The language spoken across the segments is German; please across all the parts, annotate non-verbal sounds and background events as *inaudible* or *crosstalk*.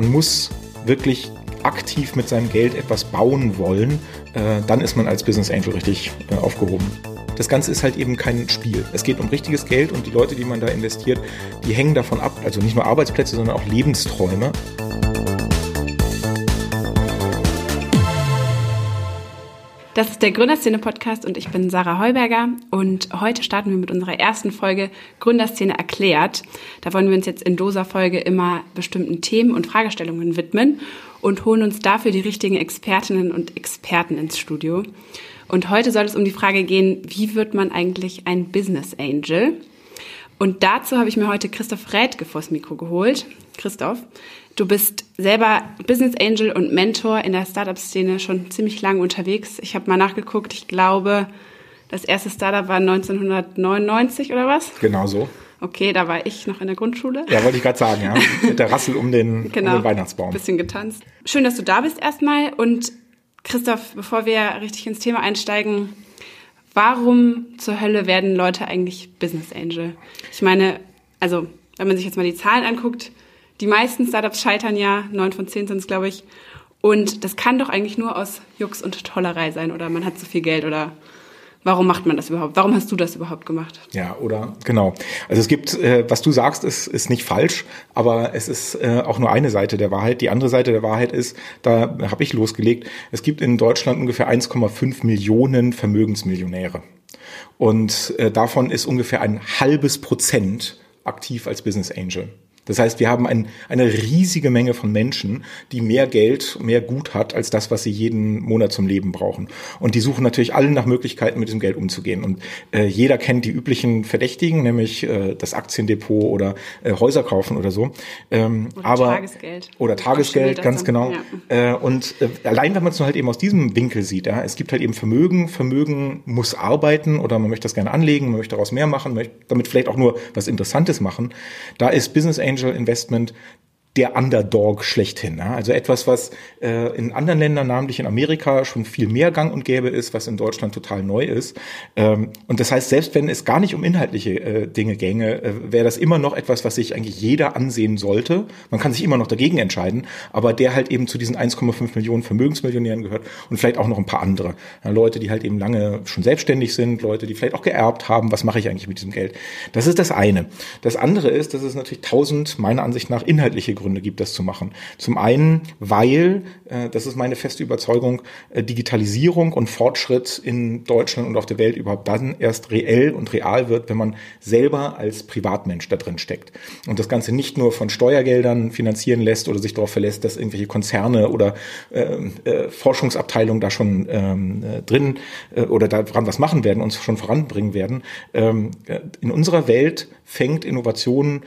Man muss wirklich aktiv mit seinem Geld etwas bauen wollen, äh, dann ist man als Business Angel richtig äh, aufgehoben. Das Ganze ist halt eben kein Spiel. Es geht um richtiges Geld und die Leute, die man da investiert, die hängen davon ab. Also nicht nur Arbeitsplätze, sondern auch Lebensträume. Das ist der Gründerszene-Podcast und ich bin Sarah Heuberger und heute starten wir mit unserer ersten Folge Gründerszene erklärt. Da wollen wir uns jetzt in doser Folge immer bestimmten Themen und Fragestellungen widmen und holen uns dafür die richtigen Expertinnen und Experten ins Studio. Und heute soll es um die Frage gehen, wie wird man eigentlich ein Business Angel? Und dazu habe ich mir heute Christoph Rädke vors Mikro geholt. Christoph, Du bist selber Business Angel und Mentor in der Startup-Szene schon ziemlich lange unterwegs. Ich habe mal nachgeguckt. Ich glaube, das erste Startup war 1999 oder was? Genau so. Okay, da war ich noch in der Grundschule. Ja, wollte ich gerade sagen, ja. *laughs* Mit der Rassel um den, genau, um den Weihnachtsbaum. Bisschen getanzt. Schön, dass du da bist erstmal. Und Christoph, bevor wir richtig ins Thema einsteigen, warum zur Hölle werden Leute eigentlich Business Angel? Ich meine, also, wenn man sich jetzt mal die Zahlen anguckt, die meisten Startups scheitern ja, neun von zehn sind es, glaube ich. Und das kann doch eigentlich nur aus Jux und Tollerei sein oder man hat zu viel Geld oder warum macht man das überhaupt? Warum hast du das überhaupt gemacht? Ja, oder genau. Also es gibt, äh, was du sagst, ist, ist nicht falsch, aber es ist äh, auch nur eine Seite der Wahrheit. Die andere Seite der Wahrheit ist, da habe ich losgelegt, es gibt in Deutschland ungefähr 1,5 Millionen Vermögensmillionäre. Und äh, davon ist ungefähr ein halbes Prozent aktiv als Business Angel. Das heißt, wir haben ein, eine riesige Menge von Menschen, die mehr Geld, mehr Gut hat als das, was sie jeden Monat zum Leben brauchen. Und die suchen natürlich alle nach Möglichkeiten, mit diesem Geld umzugehen. Und äh, jeder kennt die üblichen Verdächtigen, nämlich äh, das Aktiendepot oder äh, Häuser kaufen oder so. Ähm, oder aber, Tagesgeld. Oder Tagesgeld, ganz genau. Ja. Äh, und äh, allein, wenn man es nur halt eben aus diesem Winkel sieht, ja, es gibt halt eben Vermögen, Vermögen muss arbeiten oder man möchte das gerne anlegen, man möchte daraus mehr machen, möchte damit vielleicht auch nur was Interessantes machen. Da ist Business Angel Investment der Underdog schlechthin. Ne? Also etwas, was äh, in anderen Ländern, namentlich in Amerika, schon viel mehr gang und gäbe ist, was in Deutschland total neu ist. Ähm, und das heißt, selbst wenn es gar nicht um inhaltliche äh, Dinge gänge, äh, wäre das immer noch etwas, was sich eigentlich jeder ansehen sollte. Man kann sich immer noch dagegen entscheiden, aber der halt eben zu diesen 1,5 Millionen Vermögensmillionären gehört und vielleicht auch noch ein paar andere. Ja, Leute, die halt eben lange schon selbstständig sind, Leute, die vielleicht auch geerbt haben, was mache ich eigentlich mit diesem Geld? Das ist das eine. Das andere ist, dass es natürlich tausend, meiner Ansicht nach, inhaltliche Gründe gibt, das zu machen. Zum einen, weil, äh, das ist meine feste Überzeugung, äh, Digitalisierung und Fortschritt in Deutschland und auf der Welt überhaupt dann erst reell und real wird, wenn man selber als Privatmensch da drin steckt. Und das Ganze nicht nur von Steuergeldern finanzieren lässt oder sich darauf verlässt, dass irgendwelche Konzerne oder äh, äh, Forschungsabteilungen da schon ähm, äh, drin äh, oder daran was machen werden, uns schon voranbringen werden. Ähm, äh, in unserer Welt fängt Innovation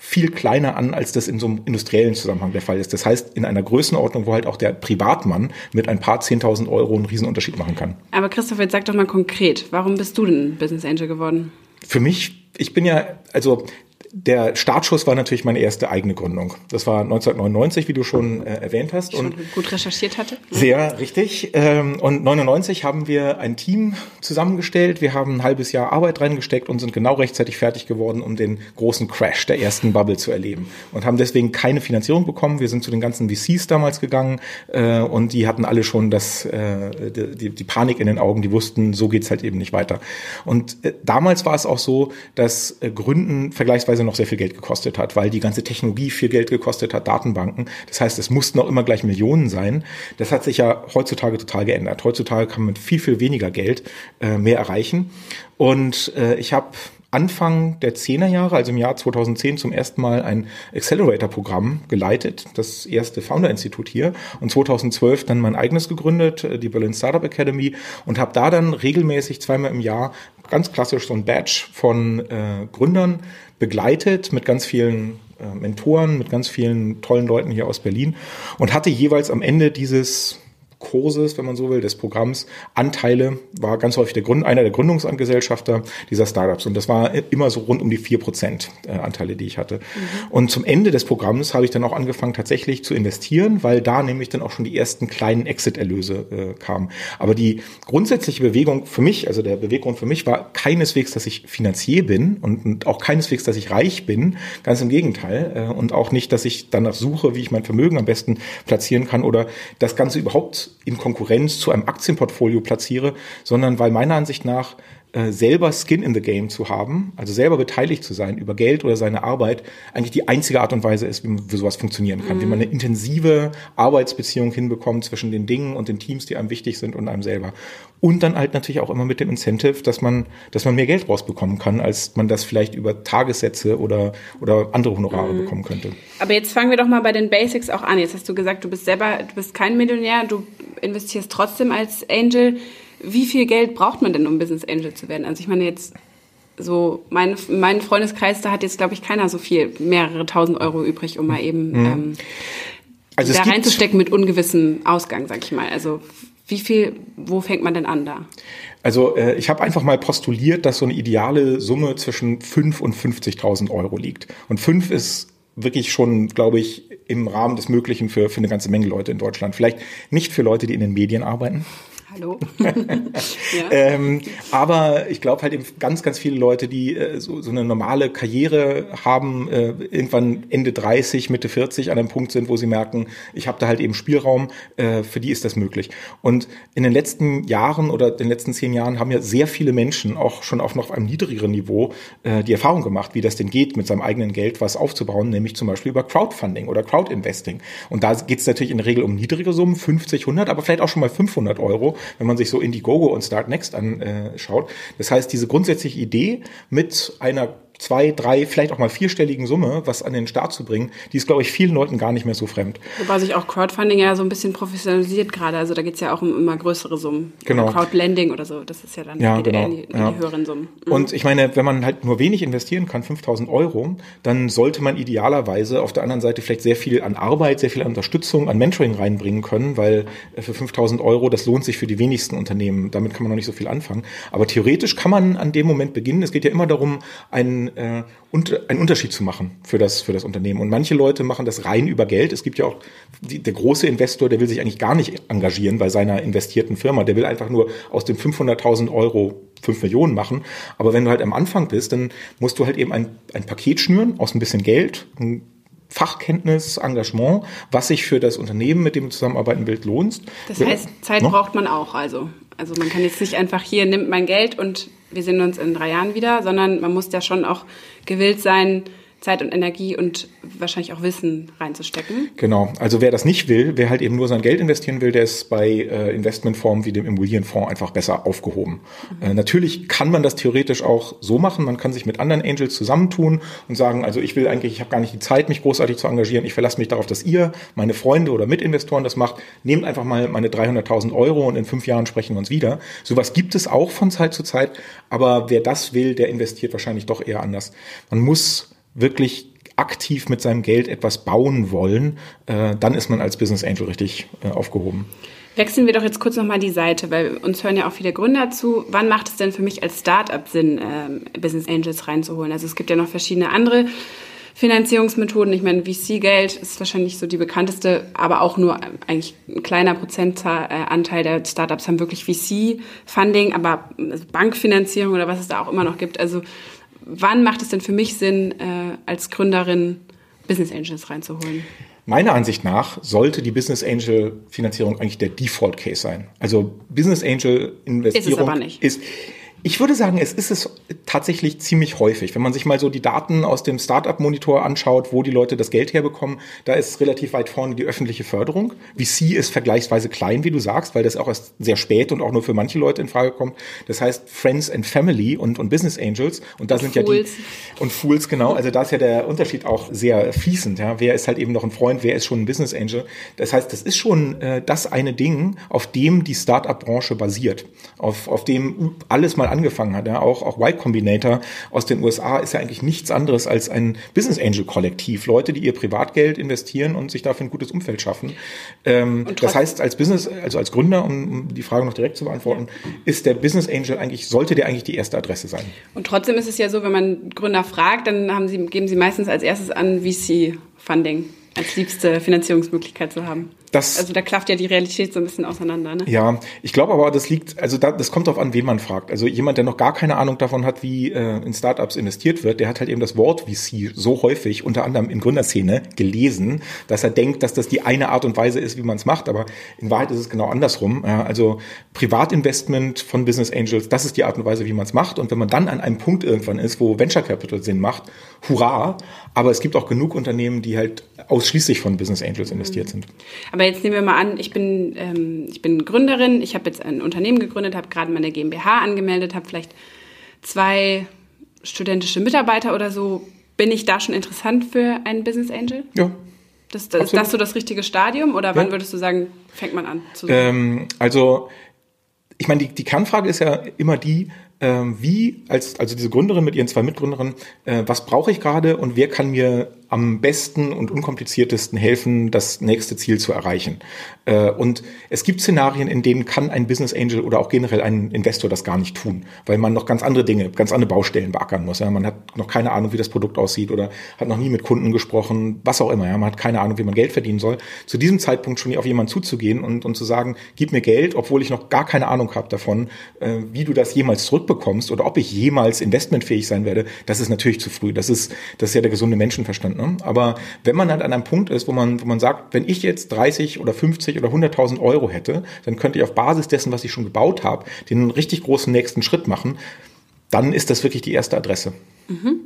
viel kleiner an, als das in so einem industriellen Zusammenhang der Fall ist. Das heißt, in einer Größenordnung, wo halt auch der Privatmann mit ein paar 10.000 Euro einen Riesenunterschied machen kann. Aber Christoph, jetzt sag doch mal konkret, warum bist du denn Business Angel geworden? Für mich, ich bin ja, also der Startschuss war natürlich meine erste eigene Gründung. Das war 1999, wie du schon äh, erwähnt hast. und gut recherchiert hatte. Sehr richtig. Ähm, und 99 haben wir ein Team zusammengestellt. Wir haben ein halbes Jahr Arbeit reingesteckt und sind genau rechtzeitig fertig geworden, um den großen Crash der ersten Bubble zu erleben. Und haben deswegen keine Finanzierung bekommen. Wir sind zu den ganzen VCs damals gegangen äh, und die hatten alle schon das, äh, die, die Panik in den Augen. Die wussten, so geht's halt eben nicht weiter. Und äh, damals war es auch so, dass äh, Gründen vergleichsweise teilweise noch sehr viel Geld gekostet hat, weil die ganze Technologie viel Geld gekostet hat, Datenbanken. Das heißt, es mussten auch immer gleich Millionen sein. Das hat sich ja heutzutage total geändert. Heutzutage kann man mit viel, viel weniger Geld äh, mehr erreichen. Und äh, ich habe Anfang der Zehnerjahre, also im Jahr 2010, zum ersten Mal ein Accelerator-Programm geleitet, das erste Founder-Institut hier, und 2012 dann mein eigenes gegründet, äh, die Berlin Startup Academy, und habe da dann regelmäßig zweimal im Jahr ganz klassisch so ein Badge von äh, Gründern begleitet mit ganz vielen äh, Mentoren, mit ganz vielen tollen Leuten hier aus Berlin. Und hatte jeweils am Ende dieses Kurses, wenn man so will, des Programms Anteile, war ganz häufig der Grund, einer der Gründungsgesellschafter dieser Startups. Und das war immer so rund um die vier Prozent äh, Anteile, die ich hatte. Mhm. Und zum Ende des Programms habe ich dann auch angefangen, tatsächlich zu investieren, weil da nämlich dann auch schon die ersten kleinen Exit-Erlöse äh, kamen. Aber die grundsätzliche Bewegung für mich, also der Beweggrund für mich war keineswegs, dass ich Finanzier bin und, und auch keineswegs, dass ich reich bin. Ganz im Gegenteil. Äh, und auch nicht, dass ich danach suche, wie ich mein Vermögen am besten platzieren kann oder das Ganze überhaupt in Konkurrenz zu einem Aktienportfolio platziere, sondern weil meiner Ansicht nach äh, selber Skin in the Game zu haben, also selber beteiligt zu sein über Geld oder seine Arbeit, eigentlich die einzige Art und Weise ist, wie, wie sowas funktionieren kann, mhm. wie man eine intensive Arbeitsbeziehung hinbekommt zwischen den Dingen und den Teams, die einem wichtig sind und einem selber. Und dann halt natürlich auch immer mit dem Incentive, dass man, dass man mehr Geld rausbekommen kann, als man das vielleicht über Tagessätze oder, oder andere Honorare mhm. bekommen könnte. Aber jetzt fangen wir doch mal bei den Basics auch an. Jetzt hast du gesagt, du bist selber, du bist kein Millionär, du investierst trotzdem als Angel wie viel Geld braucht man denn, um Business Angel zu werden? Also ich meine jetzt so, mein, mein Freundeskreis, da hat jetzt, glaube ich, keiner so viel, mehrere tausend Euro übrig, um mal eben mhm. ähm, also da reinzustecken mit ungewissem Ausgang, sag ich mal. Also wie viel, wo fängt man denn an da? Also äh, ich habe einfach mal postuliert, dass so eine ideale Summe zwischen 5 und 50.000 Euro liegt. Und 5 ist wirklich schon, glaube ich, im Rahmen des Möglichen für, für eine ganze Menge Leute in Deutschland. Vielleicht nicht für Leute, die in den Medien arbeiten. Hallo. *laughs* ja. ähm, aber ich glaube halt eben ganz, ganz viele Leute, die äh, so, so eine normale Karriere haben, äh, irgendwann Ende 30, Mitte 40 an einem Punkt sind, wo sie merken, ich habe da halt eben Spielraum, äh, für die ist das möglich. Und in den letzten Jahren oder den letzten zehn Jahren haben ja sehr viele Menschen auch schon auf noch einem niedrigeren Niveau äh, die Erfahrung gemacht, wie das denn geht, mit seinem eigenen Geld was aufzubauen, nämlich zum Beispiel über Crowdfunding oder Crowdinvesting. Und da geht es natürlich in der Regel um niedrige Summen, 50, 100, aber vielleicht auch schon mal 500 Euro wenn man sich so Indiegogo und Start Next anschaut. Das heißt, diese grundsätzliche Idee mit einer zwei, drei, vielleicht auch mal vierstelligen Summe, was an den Start zu bringen, die ist, glaube ich, vielen Leuten gar nicht mehr so fremd. Wobei sich auch Crowdfunding ja so ein bisschen professionalisiert gerade. Also da geht es ja auch um immer größere Summen. Genau. Oder Crowdlending oder so. Das ist ja dann ja, genau. in, die, in ja. die höheren Summen. Mhm. Und ich meine, wenn man halt nur wenig investieren kann, 5000 Euro, dann sollte man idealerweise auf der anderen Seite vielleicht sehr viel an Arbeit, sehr viel an Unterstützung, an Mentoring reinbringen können, weil äh, für 5000 Euro, das lohnt sich für die wenigsten Unternehmen. Damit kann man noch nicht so viel anfangen. Aber theoretisch kann man an dem Moment beginnen. Es geht ja immer darum, ein äh, einen Unterschied zu machen für das, für das Unternehmen. Und manche Leute machen das rein über Geld. Es gibt ja auch die, der große Investor, der will sich eigentlich gar nicht engagieren bei seiner investierten Firma. Der will einfach nur aus den 500.000 Euro 5 Millionen machen. Aber wenn du halt am Anfang bist, dann musst du halt eben ein, ein Paket schnüren aus ein bisschen Geld, Fachkenntnis, Engagement, was sich für das Unternehmen, mit dem du zusammenarbeiten willst, lohnt. Das heißt, Zeit no? braucht man auch also. Also man kann jetzt nicht einfach hier, nimmt mein Geld und wir sehen uns in drei Jahren wieder, sondern man muss ja schon auch gewillt sein, Zeit und Energie und wahrscheinlich auch Wissen reinzustecken. Genau. Also wer das nicht will, wer halt eben nur sein Geld investieren will, der ist bei äh, Investmentformen wie dem Immobilienfonds einfach besser aufgehoben. Mhm. Äh, natürlich kann man das theoretisch auch so machen. Man kann sich mit anderen Angels zusammentun und sagen, also ich will eigentlich, ich habe gar nicht die Zeit, mich großartig zu engagieren. Ich verlasse mich darauf, dass ihr, meine Freunde oder Mitinvestoren das macht. Nehmt einfach mal meine 300.000 Euro und in fünf Jahren sprechen wir uns wieder. Sowas gibt es auch von Zeit zu Zeit. Aber wer das will, der investiert wahrscheinlich doch eher anders. Man muss wirklich aktiv mit seinem Geld etwas bauen wollen, äh, dann ist man als Business Angel richtig äh, aufgehoben. Wechseln wir doch jetzt kurz nochmal die Seite, weil uns hören ja auch viele Gründer zu. Wann macht es denn für mich als Startup Sinn, äh, Business Angels reinzuholen? Also es gibt ja noch verschiedene andere Finanzierungsmethoden. Ich meine, VC-Geld ist wahrscheinlich so die bekannteste, aber auch nur eigentlich ein kleiner Prozentanteil der Startups haben wirklich VC-Funding, aber also Bankfinanzierung oder was es da auch immer noch gibt. Also wann macht es denn für mich Sinn, äh, als Gründerin Business Angels reinzuholen? Meiner Ansicht nach sollte die Business Angel Finanzierung eigentlich der Default Case sein. Also Business Angel Investierung ist, es aber nicht. ist ich würde sagen, es ist es tatsächlich ziemlich häufig. Wenn man sich mal so die Daten aus dem Startup-Monitor anschaut, wo die Leute das Geld herbekommen, da ist relativ weit vorne die öffentliche Förderung. VC ist vergleichsweise klein, wie du sagst, weil das auch erst sehr spät und auch nur für manche Leute in Frage kommt. Das heißt Friends and Family und, und Business Angels. Und da und sind Fools. ja die und Fools, genau. Also da ist ja der Unterschied auch sehr fließend. Ja. Wer ist halt eben noch ein Freund, wer ist schon ein Business Angel? Das heißt, das ist schon äh, das eine Ding, auf dem die Startup-Branche basiert, auf, auf dem alles mal angefangen hat. Ja, auch, auch Y Combinator aus den USA ist ja eigentlich nichts anderes als ein Business Angel Kollektiv. Leute, die ihr Privatgeld investieren und sich dafür ein gutes Umfeld schaffen. Ähm, das heißt, als Business, also als Gründer, um die Frage noch direkt zu beantworten, ja. ist der Business Angel eigentlich, sollte der eigentlich die erste Adresse sein. Und trotzdem ist es ja so, wenn man Gründer fragt, dann haben sie, geben sie meistens als erstes an VC-Funding als liebste Finanzierungsmöglichkeit zu haben. Das, also da klafft ja die Realität so ein bisschen auseinander. Ne? Ja, ich glaube aber, das liegt, also da, das kommt darauf an, wen man fragt. Also jemand, der noch gar keine Ahnung davon hat, wie äh, in Startups investiert wird, der hat halt eben das Wort VC so häufig, unter anderem in Gründerszene, gelesen, dass er denkt, dass das die eine Art und Weise ist, wie man es macht. Aber in Wahrheit ist es genau andersrum. Ja, also Privatinvestment von Business Angels, das ist die Art und Weise, wie man es macht. Und wenn man dann an einem Punkt irgendwann ist, wo Venture Capital Sinn macht, hurra. Aber es gibt auch genug Unternehmen, die halt ausschließlich von Business Angels investiert mhm. sind. Aber jetzt nehmen wir mal an, ich bin, ähm, ich bin Gründerin, ich habe jetzt ein Unternehmen gegründet, habe gerade meine GmbH angemeldet, habe vielleicht zwei studentische Mitarbeiter oder so. Bin ich da schon interessant für einen Business Angel? Ja. Das, das, ist das so das richtige Stadium oder wann würdest du sagen, fängt man an zu ähm, Also, ich meine, die, die Kernfrage ist ja immer die, ähm, wie als also diese Gründerin mit ihren zwei Mitgründerinnen, äh, was brauche ich gerade und wer kann mir am besten und unkompliziertesten helfen, das nächste Ziel zu erreichen. Äh, und es gibt Szenarien, in denen kann ein Business Angel oder auch generell ein Investor das gar nicht tun, weil man noch ganz andere Dinge, ganz andere Baustellen beackern muss. Man hat noch keine Ahnung, wie das Produkt aussieht oder hat noch nie mit Kunden gesprochen, was auch immer. Man hat keine Ahnung, wie man Geld verdienen soll. Zu diesem Zeitpunkt schon auf jemanden zuzugehen und, und zu sagen, gib mir Geld, obwohl ich noch gar keine Ahnung habe davon, äh, wie du das jemals zurückbekommst oder ob ich jemals investmentfähig sein werde, das ist natürlich zu früh. Das ist, das ist ja der gesunde Menschenverstand. Ne? Aber wenn man halt an einem Punkt ist, wo man, wo man sagt, wenn ich jetzt 30 oder 50 oder 100.000 Euro hätte, dann könnte ich auf Basis dessen, was ich schon gebaut habe, den richtig großen nächsten Schritt machen, dann ist das wirklich die erste Adresse. Mhm.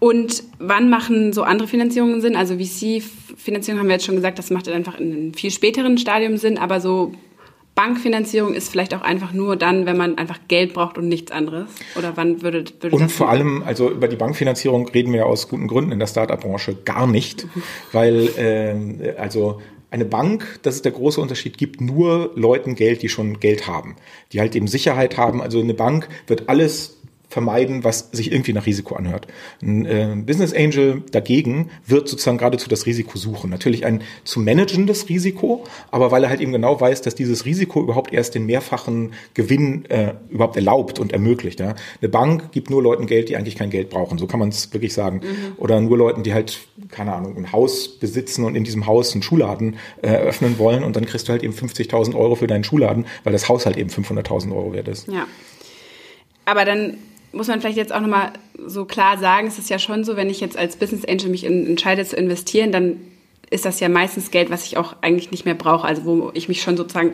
Und wann machen so andere Finanzierungen Sinn? Also VC-Finanzierung haben wir jetzt schon gesagt, das macht einfach in einem viel späteren Stadium Sinn, aber so Bankfinanzierung ist vielleicht auch einfach nur dann, wenn man einfach Geld braucht und nichts anderes? Oder wann würde, würde Und vor allem, also über die Bankfinanzierung reden wir aus guten Gründen in der Startup-Branche gar nicht, mhm. weil äh, also eine Bank, das ist der große Unterschied, gibt nur Leuten Geld, die schon Geld haben, die halt eben Sicherheit haben. Also eine Bank wird alles vermeiden, was sich irgendwie nach Risiko anhört. Ein äh, Business Angel dagegen wird sozusagen geradezu das Risiko suchen. Natürlich ein zu managendes Risiko, aber weil er halt eben genau weiß, dass dieses Risiko überhaupt erst den mehrfachen Gewinn äh, überhaupt erlaubt und ermöglicht. Ja. Eine Bank gibt nur Leuten Geld, die eigentlich kein Geld brauchen. So kann man es wirklich sagen. Mhm. Oder nur Leuten, die halt, keine Ahnung, ein Haus besitzen und in diesem Haus einen Schuhladen äh, eröffnen wollen und dann kriegst du halt eben 50.000 Euro für deinen Schuhladen, weil das Haus halt eben 500.000 Euro wert ist. Ja. Aber dann muss man vielleicht jetzt auch nochmal so klar sagen, es ist ja schon so, wenn ich jetzt als Business Angel mich in, entscheide zu investieren, dann ist das ja meistens Geld, was ich auch eigentlich nicht mehr brauche, also wo ich mich schon sozusagen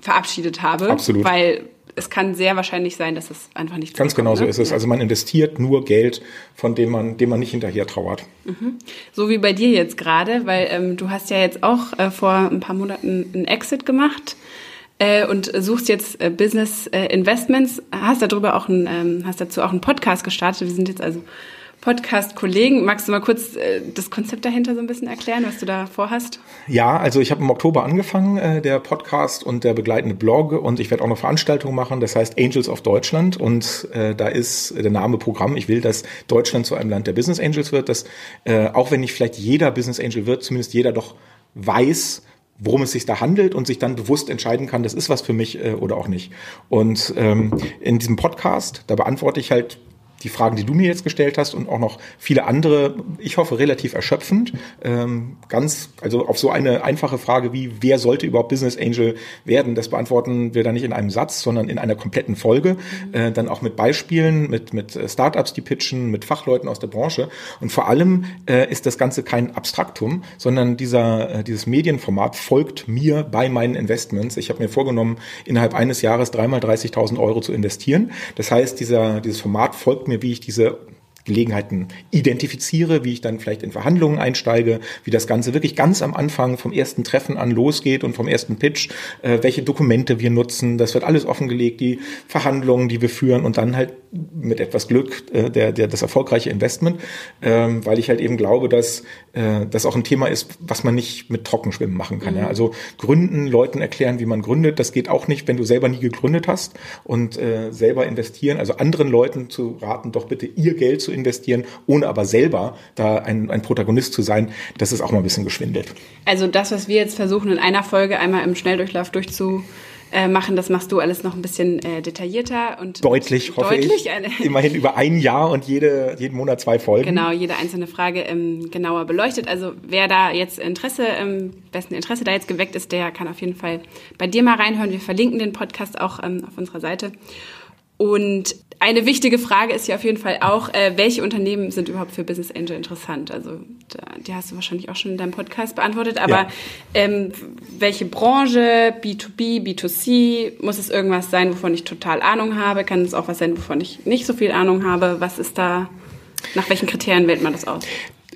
verabschiedet habe. Absolut. Weil es kann sehr wahrscheinlich sein, dass es einfach nicht Ganz genau so ne? ist es. Also man investiert nur Geld, von dem man, dem man nicht hinterher trauert. Mhm. So wie bei dir jetzt gerade, weil ähm, du hast ja jetzt auch äh, vor ein paar Monaten einen Exit gemacht äh, und suchst jetzt äh, Business äh, Investments, hast darüber auch ein, ähm, hast dazu auch einen Podcast gestartet. Wir sind jetzt also Podcast-Kollegen. Magst du mal kurz äh, das Konzept dahinter so ein bisschen erklären, was du da vorhast? Ja, also ich habe im Oktober angefangen, äh, der Podcast und der begleitende Blog und ich werde auch noch Veranstaltungen machen, das heißt Angels of Deutschland und äh, da ist der Name Programm. Ich will, dass Deutschland zu einem Land der Business Angels wird, dass äh, auch wenn nicht vielleicht jeder Business Angel wird, zumindest jeder doch weiß, worum es sich da handelt und sich dann bewusst entscheiden kann, das ist was für mich äh, oder auch nicht. Und ähm, in diesem Podcast, da beantworte ich halt die Fragen, die du mir jetzt gestellt hast und auch noch viele andere, ich hoffe, relativ erschöpfend. Ähm, ganz, also auf so eine einfache Frage wie, wer sollte überhaupt Business Angel werden, das beantworten wir dann nicht in einem Satz, sondern in einer kompletten Folge. Mhm. Äh, dann auch mit Beispielen, mit, mit Startups, die pitchen, mit Fachleuten aus der Branche. Und vor allem äh, ist das Ganze kein Abstraktum, sondern dieser, äh, dieses Medienformat folgt mir bei meinen Investments. Ich habe mir vorgenommen, innerhalb eines Jahres dreimal 30.000 Euro zu investieren. Das heißt, dieser, dieses Format folgt mir, wie ich diese Gelegenheiten identifiziere, wie ich dann vielleicht in Verhandlungen einsteige, wie das Ganze wirklich ganz am Anfang vom ersten Treffen an losgeht und vom ersten Pitch, äh, welche Dokumente wir nutzen. Das wird alles offengelegt, die Verhandlungen, die wir führen und dann halt mit etwas Glück äh, der, der, das erfolgreiche Investment, ähm, weil ich halt eben glaube, dass äh, das auch ein Thema ist, was man nicht mit Trockenschwimmen machen kann. Mhm. Ja? Also gründen, Leuten erklären, wie man gründet, das geht auch nicht, wenn du selber nie gegründet hast und äh, selber investieren, also anderen Leuten zu raten, doch bitte ihr Geld zu investieren, ohne aber selber da ein, ein Protagonist zu sein, das ist auch mal ein bisschen geschwindelt. Also das, was wir jetzt versuchen, in einer Folge einmal im Schnelldurchlauf durchzu äh, machen. Das machst du alles noch ein bisschen äh, detaillierter und deutlich, hoffe deutlich. ich. *laughs* Immerhin über ein Jahr und jede, jeden Monat zwei Folgen. Genau, jede einzelne Frage ähm, genauer beleuchtet. Also wer da jetzt Interesse, ähm, besten Interesse da jetzt geweckt ist, der kann auf jeden Fall bei dir mal reinhören. Wir verlinken den Podcast auch ähm, auf unserer Seite. Und eine wichtige Frage ist ja auf jeden Fall auch, äh, welche Unternehmen sind überhaupt für Business Angel interessant? Also da, die hast du wahrscheinlich auch schon in deinem Podcast beantwortet, aber ja. ähm, welche Branche, B2B, B2C, muss es irgendwas sein, wovon ich total Ahnung habe? Kann es auch was sein, wovon ich nicht so viel Ahnung habe? Was ist da, nach welchen Kriterien wählt man das aus?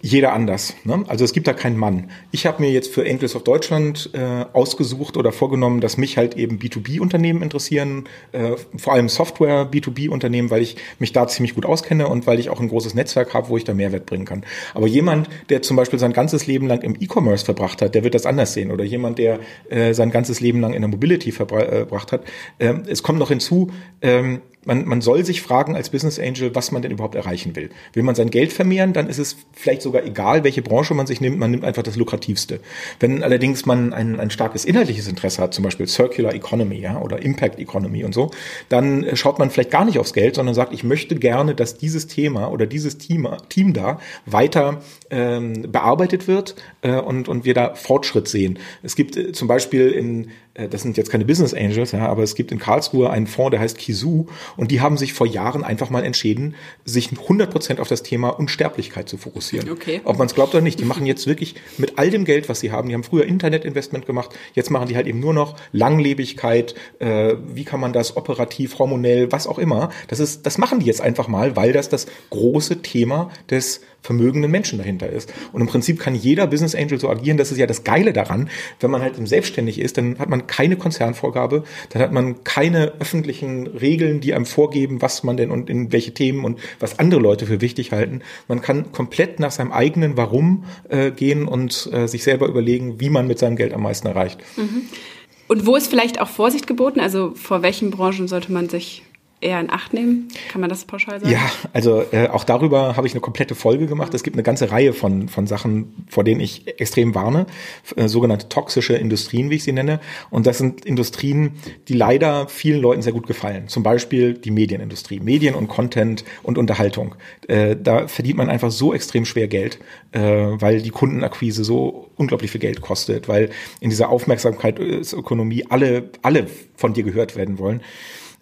Jeder anders. Ne? Also es gibt da keinen Mann. Ich habe mir jetzt für Angels of Deutschland äh, ausgesucht oder vorgenommen, dass mich halt eben B2B-Unternehmen interessieren, äh, vor allem Software B2B-Unternehmen, weil ich mich da ziemlich gut auskenne und weil ich auch ein großes Netzwerk habe, wo ich da Mehrwert bringen kann. Aber jemand, der zum Beispiel sein ganzes Leben lang im E-Commerce verbracht hat, der wird das anders sehen. Oder jemand, der äh, sein ganzes Leben lang in der Mobility verbracht hat. Äh, es kommt noch hinzu, ähm, man, man soll sich fragen als Business Angel, was man denn überhaupt erreichen will. Will man sein Geld vermehren, dann ist es vielleicht sogar egal, welche Branche man sich nimmt, man nimmt einfach das lukrativste. Wenn allerdings man ein, ein starkes inhaltliches Interesse hat, zum Beispiel Circular Economy ja, oder Impact Economy und so, dann äh, schaut man vielleicht gar nicht aufs Geld, sondern sagt, ich möchte gerne, dass dieses Thema oder dieses Team, Team da weiter ähm, bearbeitet wird äh, und, und wir da Fortschritt sehen. Es gibt äh, zum Beispiel in das sind jetzt keine Business Angels, ja, aber es gibt in Karlsruhe einen Fonds, der heißt Kisu und die haben sich vor Jahren einfach mal entschieden, sich 100% auf das Thema Unsterblichkeit zu fokussieren. Okay. Ob man es glaubt oder nicht, die machen jetzt wirklich mit all dem Geld, was sie haben, die haben früher Internetinvestment gemacht, jetzt machen die halt eben nur noch Langlebigkeit, äh, wie kann man das operativ, hormonell, was auch immer. Das ist, das machen die jetzt einfach mal, weil das das große Thema des vermögenden Menschen dahinter ist. Und im Prinzip kann jeder Business Angel so agieren. Das ist ja das Geile daran. Wenn man halt selbstständig ist, dann hat man keine Konzernvorgabe, dann hat man keine öffentlichen Regeln, die einem vorgeben, was man denn und in welche Themen und was andere Leute für wichtig halten. Man kann komplett nach seinem eigenen Warum äh, gehen und äh, sich selber überlegen, wie man mit seinem Geld am meisten erreicht. Mhm. Und wo ist vielleicht auch Vorsicht geboten? Also vor welchen Branchen sollte man sich eher in Acht nehmen? Kann man das pauschal sagen? Ja, also äh, auch darüber habe ich eine komplette Folge gemacht. Es gibt eine ganze Reihe von, von Sachen, vor denen ich extrem warne, äh, sogenannte toxische Industrien, wie ich sie nenne. Und das sind Industrien, die leider vielen Leuten sehr gut gefallen. Zum Beispiel die Medienindustrie, Medien und Content und Unterhaltung. Äh, da verdient man einfach so extrem schwer Geld, äh, weil die Kundenakquise so unglaublich viel Geld kostet, weil in dieser Aufmerksamkeitsökonomie alle, alle von dir gehört werden wollen.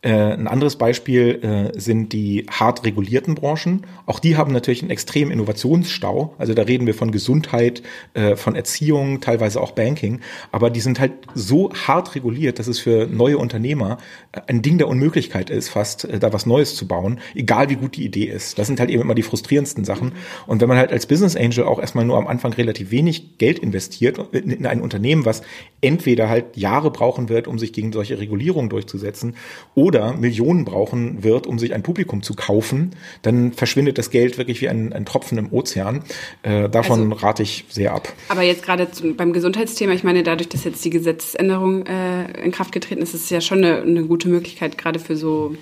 Äh, ein anderes Beispiel äh, sind die hart regulierten Branchen. Auch die haben natürlich einen extremen Innovationsstau. Also da reden wir von Gesundheit, äh, von Erziehung, teilweise auch Banking. Aber die sind halt so hart reguliert, dass es für neue Unternehmer äh, ein Ding der Unmöglichkeit ist, fast äh, da was Neues zu bauen, egal wie gut die Idee ist. Das sind halt eben immer die frustrierendsten Sachen. Und wenn man halt als Business Angel auch erstmal nur am Anfang relativ wenig Geld investiert in ein Unternehmen, was entweder halt Jahre brauchen wird, um sich gegen solche Regulierungen durchzusetzen, oder oder Millionen brauchen wird, um sich ein Publikum zu kaufen, dann verschwindet das Geld wirklich wie ein, ein Tropfen im Ozean. Äh, davon also, rate ich sehr ab. Aber jetzt gerade beim Gesundheitsthema, ich meine, dadurch, dass jetzt die Gesetzesänderung äh, in Kraft getreten ist, ist es ja schon eine, eine gute Möglichkeit, gerade für so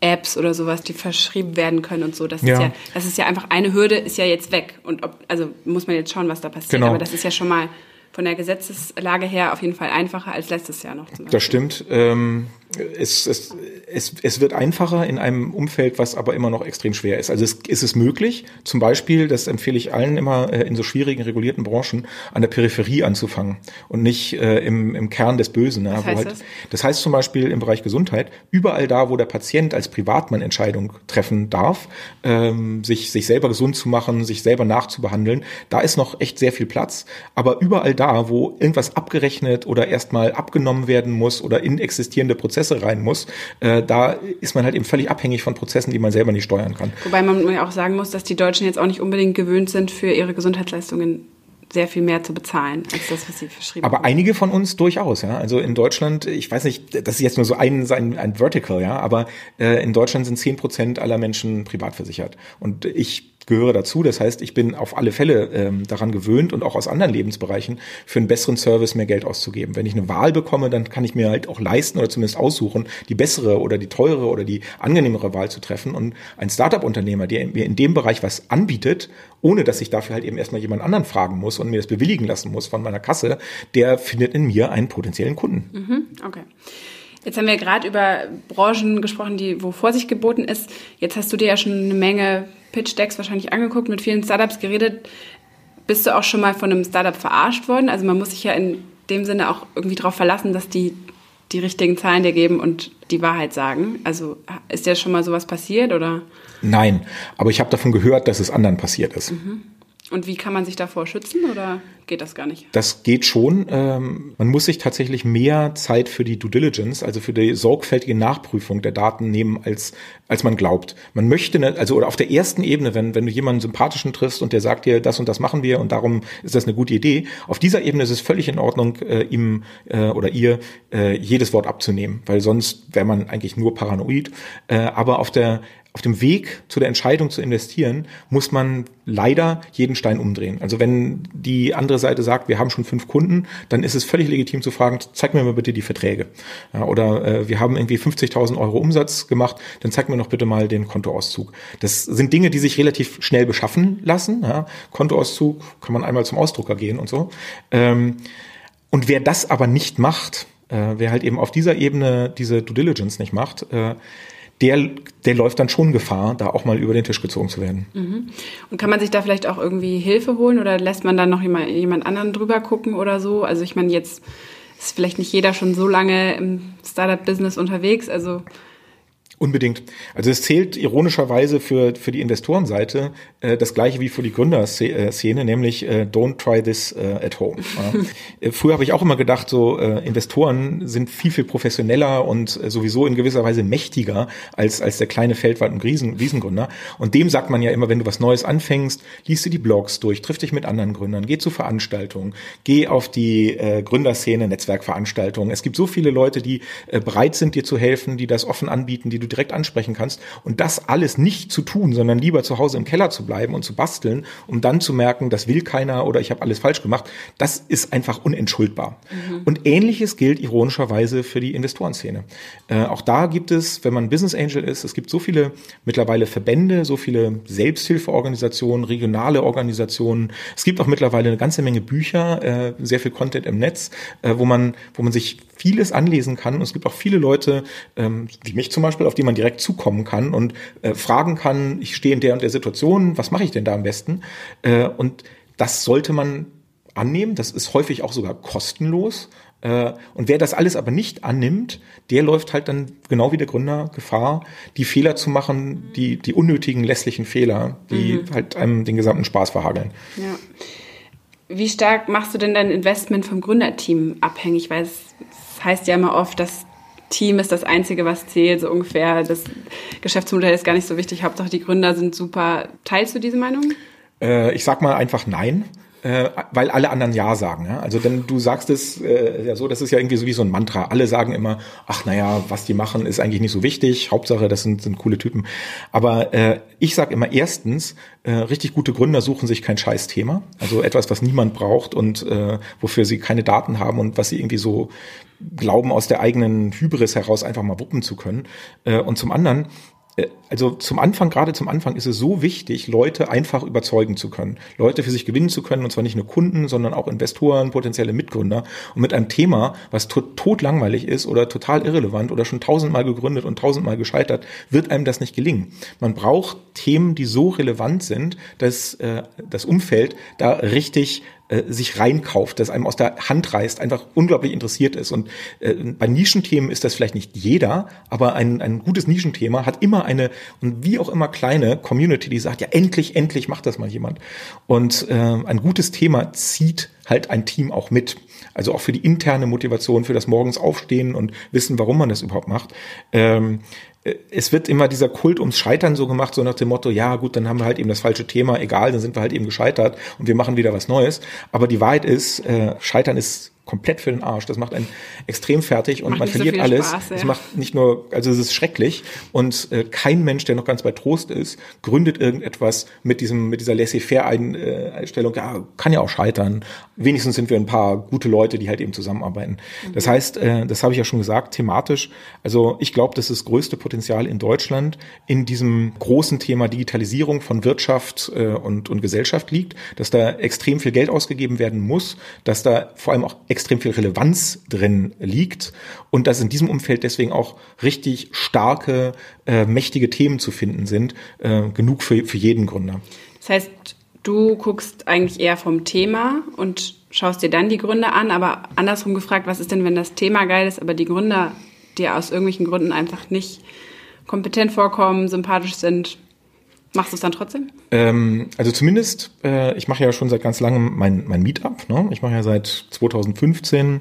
Apps oder sowas, die verschrieben werden können und so. Das ja. ist ja, das ist ja einfach eine Hürde, ist ja jetzt weg. Und ob, also muss man jetzt schauen, was da passiert. Genau. Aber das ist ja schon mal von der Gesetzeslage her auf jeden Fall einfacher als letztes Jahr noch. Das stimmt. Ähm, es, es, es, es wird einfacher in einem Umfeld, was aber immer noch extrem schwer ist. Also es, ist es möglich, zum Beispiel, das empfehle ich allen immer äh, in so schwierigen, regulierten Branchen, an der Peripherie anzufangen und nicht äh, im, im Kern des Bösen. Was heißt halt, das? das heißt zum Beispiel im Bereich Gesundheit, überall da, wo der Patient als Privatmann Entscheidung treffen darf, ähm, sich, sich selber gesund zu machen, sich selber nachzubehandeln, da ist noch echt sehr viel Platz. Aber überall da, wo irgendwas abgerechnet oder erstmal abgenommen werden muss oder in existierende Prozesse Prozesse rein muss, äh, da ist man halt eben völlig abhängig von Prozessen, die man selber nicht steuern kann. Wobei man ja auch sagen muss, dass die Deutschen jetzt auch nicht unbedingt gewöhnt sind, für ihre Gesundheitsleistungen sehr viel mehr zu bezahlen als das, was sie verschrieben Aber haben. einige von uns durchaus, ja. Also in Deutschland, ich weiß nicht, das ist jetzt nur so ein, ein, ein Vertical, ja, aber äh, in Deutschland sind zehn Prozent aller Menschen privat versichert. Und ich gehöre dazu. Das heißt, ich bin auf alle Fälle ähm, daran gewöhnt und auch aus anderen Lebensbereichen für einen besseren Service mehr Geld auszugeben. Wenn ich eine Wahl bekomme, dann kann ich mir halt auch leisten oder zumindest aussuchen, die bessere oder die teure oder die angenehmere Wahl zu treffen. Und ein Startup-Unternehmer, der mir in dem Bereich was anbietet, ohne dass ich dafür halt eben erstmal jemand anderen fragen muss und mir das bewilligen lassen muss von meiner Kasse, der findet in mir einen potenziellen Kunden. Mhm, okay. Jetzt haben wir gerade über Branchen gesprochen, die, wo Vorsicht geboten ist. Jetzt hast du dir ja schon eine Menge Pitch-Decks wahrscheinlich angeguckt, mit vielen Startups geredet. Bist du auch schon mal von einem Startup verarscht worden? Also man muss sich ja in dem Sinne auch irgendwie darauf verlassen, dass die die richtigen Zahlen dir geben und die Wahrheit sagen. Also ist dir schon mal sowas passiert oder? Nein, aber ich habe davon gehört, dass es anderen passiert ist. Mhm. Und wie kann man sich davor schützen oder geht das gar nicht? Das geht schon. Ähm, man muss sich tatsächlich mehr Zeit für die Due Diligence, also für die sorgfältige Nachprüfung der Daten nehmen, als, als man glaubt. Man möchte, ne, also oder auf der ersten Ebene, wenn, wenn du jemanden sympathischen triffst und der sagt dir, das und das machen wir und darum ist das eine gute Idee, auf dieser Ebene ist es völlig in Ordnung, äh, ihm äh, oder ihr äh, jedes Wort abzunehmen, weil sonst wäre man eigentlich nur paranoid. Äh, aber auf der auf dem Weg zu der Entscheidung zu investieren, muss man leider jeden Stein umdrehen. Also wenn die andere Seite sagt, wir haben schon fünf Kunden, dann ist es völlig legitim zu fragen, zeig mir mal bitte die Verträge. Ja, oder äh, wir haben irgendwie 50.000 Euro Umsatz gemacht, dann zeig mir noch bitte mal den Kontoauszug. Das sind Dinge, die sich relativ schnell beschaffen lassen. Ja. Kontoauszug kann man einmal zum Ausdrucker gehen und so. Ähm, und wer das aber nicht macht, äh, wer halt eben auf dieser Ebene diese Due Diligence nicht macht, äh, der, der läuft dann schon Gefahr, da auch mal über den Tisch gezogen zu werden. Mhm. Und kann man sich da vielleicht auch irgendwie Hilfe holen oder lässt man dann noch jemand, jemand anderen drüber gucken oder so? Also ich meine, jetzt ist vielleicht nicht jeder schon so lange im Startup-Business unterwegs, also Unbedingt. Also es zählt ironischerweise für, für die Investorenseite äh, das gleiche wie für die Gründerszene, nämlich äh, don't try this äh, at home. Ja. *laughs* Äh, früher habe ich auch immer gedacht, so äh, Investoren sind viel, viel professioneller und äh, sowieso in gewisser Weise mächtiger als, als der kleine Feldwald- und Riesen, Riesengründer. Und dem sagt man ja immer, wenn du was Neues anfängst, liest du die Blogs durch, triff dich mit anderen Gründern, geh zu Veranstaltungen, geh auf die äh, Gründerszene, Netzwerkveranstaltungen. Es gibt so viele Leute, die äh, bereit sind, dir zu helfen, die das offen anbieten, die du direkt ansprechen kannst und das alles nicht zu tun, sondern lieber zu Hause im Keller zu bleiben und zu basteln, um dann zu merken, das will keiner oder ich habe alles falsch gemacht, das ist einfach unentschuldbar. Mhm. Und ähnliches gilt ironischerweise für die Investorenszene. Äh, auch da gibt es, wenn man Business Angel ist, es gibt so viele mittlerweile Verbände, so viele Selbsthilfeorganisationen, regionale Organisationen. Es gibt auch mittlerweile eine ganze Menge Bücher, äh, sehr viel Content im Netz, äh, wo man, wo man sich vieles anlesen kann. Und es gibt auch viele Leute, ähm, wie mich zum Beispiel, auf die man direkt zukommen kann und äh, fragen kann, ich stehe in der und der Situation, was mache ich denn da am besten? Äh, und das sollte man annehmen. Das ist häufig auch sogar kostenlos. Äh, und wer das alles aber nicht annimmt, der läuft halt dann genau wie der Gründer Gefahr, die Fehler zu machen, die, die unnötigen, lässlichen Fehler, die mhm. halt einem den gesamten Spaß verhageln. Ja. Wie stark machst du denn dein Investment vom Gründerteam abhängig? Weil es heißt ja immer oft, das Team ist das Einzige, was zählt, so ungefähr. Das Geschäftsmodell ist gar nicht so wichtig. Hauptsache die Gründer sind super. Teilst du diese Meinung? Äh, ich sag mal einfach nein äh, weil alle anderen Ja sagen. Also denn du sagst es äh, ja so, das ist ja irgendwie so wie so ein Mantra. Alle sagen immer, ach naja, was die machen, ist eigentlich nicht so wichtig. Hauptsache, das sind, sind coole Typen. Aber äh, ich sage immer erstens, äh, richtig gute Gründer suchen sich kein Scheißthema. Also etwas, was niemand braucht und äh, wofür sie keine Daten haben und was sie irgendwie so glauben, aus der eigenen Hybris heraus einfach mal wuppen zu können. Äh, und zum anderen, äh, also zum Anfang, gerade zum Anfang ist es so wichtig, Leute einfach überzeugen zu können, Leute für sich gewinnen zu können, und zwar nicht nur Kunden, sondern auch Investoren, potenzielle Mitgründer. Und mit einem Thema, was tot, tot langweilig ist oder total irrelevant oder schon tausendmal gegründet und tausendmal gescheitert, wird einem das nicht gelingen. Man braucht Themen, die so relevant sind, dass äh, das Umfeld da richtig äh, sich reinkauft, das einem aus der Hand reißt, einfach unglaublich interessiert ist. Und äh, bei Nischenthemen ist das vielleicht nicht jeder, aber ein, ein gutes Nischenthema hat immer eine, und wie auch immer kleine Community, die sagt, ja endlich, endlich macht das mal jemand. Und äh, ein gutes Thema zieht halt ein Team auch mit. Also auch für die interne Motivation, für das morgens aufstehen und wissen, warum man das überhaupt macht. Ähm, äh, es wird immer dieser Kult ums Scheitern so gemacht, so nach dem Motto, ja gut, dann haben wir halt eben das falsche Thema, egal, dann sind wir halt eben gescheitert und wir machen wieder was Neues. Aber die Wahrheit ist, äh, Scheitern ist komplett für den Arsch. Das macht einen extrem fertig und macht man verliert so alles. Spaß, ja. Es macht nicht nur, also es ist schrecklich und äh, kein Mensch, der noch ganz bei Trost ist, gründet irgendetwas mit diesem mit dieser Laissez-faire-Einstellung. Ja, kann ja auch scheitern. Wenigstens sind wir ein paar gute Leute, die halt eben zusammenarbeiten. Mhm. Das heißt, äh, das habe ich ja schon gesagt, thematisch. Also ich glaube, das ist das größte Potenzial in Deutschland in diesem großen Thema Digitalisierung von Wirtschaft äh, und und Gesellschaft liegt, dass da extrem viel Geld ausgegeben werden muss, dass da vor allem auch extrem viel Relevanz drin liegt und dass in diesem Umfeld deswegen auch richtig starke, äh, mächtige Themen zu finden sind, äh, genug für, für jeden Gründer. Das heißt, du guckst eigentlich eher vom Thema und schaust dir dann die Gründe an, aber andersrum gefragt, was ist denn, wenn das Thema geil ist, aber die Gründer dir aus irgendwelchen Gründen einfach nicht kompetent vorkommen, sympathisch sind, Machst du es dann trotzdem? Ähm, also zumindest, äh, ich mache ja schon seit ganz langem mein, mein Meetup. Ne? Ich mache ja seit 2015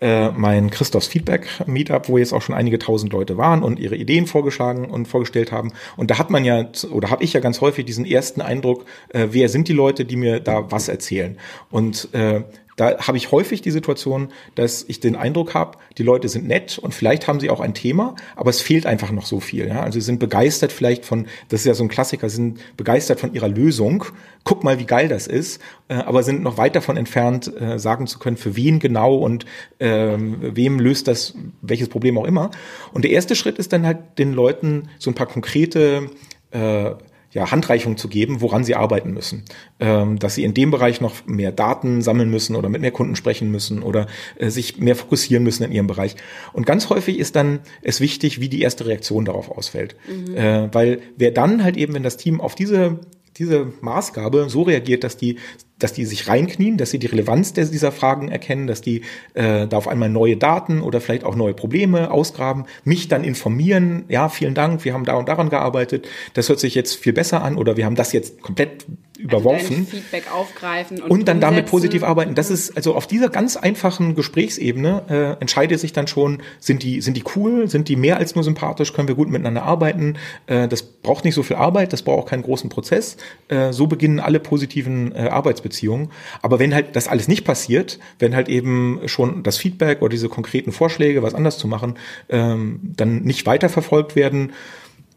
äh, mein Christophs Feedback Meetup, wo jetzt auch schon einige tausend Leute waren und ihre Ideen vorgeschlagen und vorgestellt haben. Und da hat man ja, oder habe ich ja ganz häufig diesen ersten Eindruck, äh, wer sind die Leute, die mir da was erzählen. Und äh, da habe ich häufig die Situation, dass ich den Eindruck habe, die Leute sind nett und vielleicht haben sie auch ein Thema, aber es fehlt einfach noch so viel. Ja? Also sie sind begeistert vielleicht von, das ist ja so ein Klassiker, sie sind begeistert von ihrer Lösung. Guck mal, wie geil das ist, äh, aber sind noch weit davon entfernt, äh, sagen zu können, für wen genau und äh, wem löst das welches Problem auch immer. Und der erste Schritt ist dann halt den Leuten so ein paar konkrete äh, ja, Handreichung zu geben, woran sie arbeiten müssen. Ähm, dass sie in dem Bereich noch mehr Daten sammeln müssen oder mit mehr Kunden sprechen müssen oder äh, sich mehr fokussieren müssen in ihrem Bereich. Und ganz häufig ist dann es wichtig, wie die erste Reaktion darauf ausfällt. Mhm. Äh, weil wer dann halt eben, wenn das Team auf diese diese Maßgabe so reagiert, dass die dass die sich reinknien, dass sie die Relevanz dieser Fragen erkennen, dass die äh, da auf einmal neue Daten oder vielleicht auch neue Probleme ausgraben, mich dann informieren, ja, vielen Dank, wir haben da und daran gearbeitet, das hört sich jetzt viel besser an oder wir haben das jetzt komplett überworfen. Also Feedback aufgreifen und, und dann umsetzen. damit positiv arbeiten. Das ist also auf dieser ganz einfachen Gesprächsebene äh, entscheidet sich dann schon, sind die sind die cool, sind die mehr als nur sympathisch, können wir gut miteinander arbeiten. Äh, das braucht nicht so viel Arbeit, das braucht auch keinen großen Prozess. Äh, so beginnen alle positiven äh, Arbeitsbeziehungen. Aber wenn halt das alles nicht passiert, wenn halt eben schon das Feedback oder diese konkreten Vorschläge, was anders zu machen, ähm, dann nicht weiterverfolgt werden,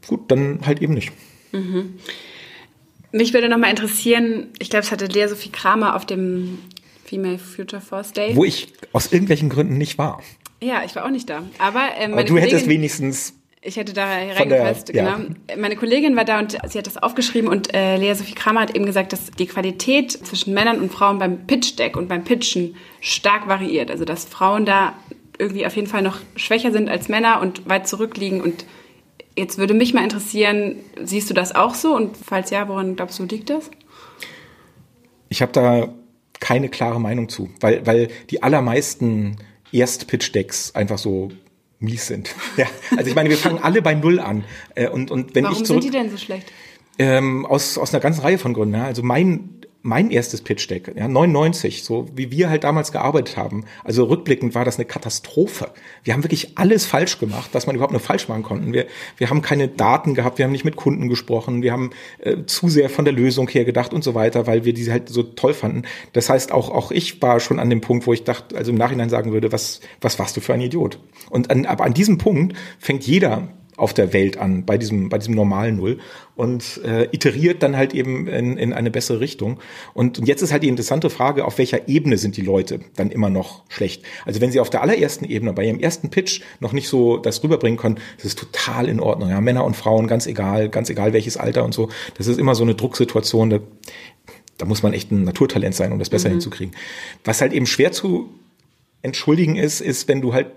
gut, dann halt eben nicht. Mhm. Mich würde noch mal interessieren, ich glaube, es hatte Lea Sophie Kramer auf dem Female Future Force Day. Wo ich aus irgendwelchen Gründen nicht war. Ja, ich war auch nicht da. Aber, äh, Aber du Kollegin, hättest wenigstens. Ich hätte da reingepasst, genau. Ja. Meine Kollegin war da und sie hat das aufgeschrieben und äh, Lea Sophie Kramer hat eben gesagt, dass die Qualität zwischen Männern und Frauen beim Pitch Deck und beim Pitchen stark variiert. Also dass Frauen da irgendwie auf jeden Fall noch schwächer sind als Männer und weit zurückliegen und Jetzt würde mich mal interessieren, siehst du das auch so? Und falls ja, woran glaubst du, liegt das? Ich habe da keine klare Meinung zu, weil, weil die allermeisten Erst-Pitch-Decks einfach so mies sind. *laughs* Ja, also ich meine, wir fangen alle bei Null an. Äh, und, und wenn Warum ich zurück, sind die denn so schlecht? Ähm, aus, aus einer ganzen Reihe von Gründen. Ja. Also mein mein erstes Pitch Deck, ja, 99, so wie wir halt damals gearbeitet haben. Also rückblickend war das eine Katastrophe. Wir haben wirklich alles falsch gemacht, was man überhaupt nur falsch machen konnten. Wir, wir haben keine Daten gehabt, wir haben nicht mit Kunden gesprochen, wir haben äh, zu sehr von der Lösung her gedacht und so weiter, weil wir diese halt so toll fanden. Das heißt, auch, auch ich war schon an dem Punkt, wo ich dachte, also im Nachhinein sagen würde, was, was warst du für ein Idiot? Und an, aber an diesem Punkt fängt jeder auf der Welt an, bei diesem, bei diesem normalen Null und äh, iteriert dann halt eben in, in eine bessere Richtung. Und, und jetzt ist halt die interessante Frage, auf welcher Ebene sind die Leute dann immer noch schlecht? Also wenn sie auf der allerersten Ebene, bei ihrem ersten Pitch noch nicht so das rüberbringen können, das ist total in Ordnung. Ja, Männer und Frauen, ganz egal, ganz egal welches Alter und so. Das ist immer so eine Drucksituation, da, da muss man echt ein Naturtalent sein, um das besser mhm. hinzukriegen. Was halt eben schwer zu entschuldigen ist, ist, wenn du halt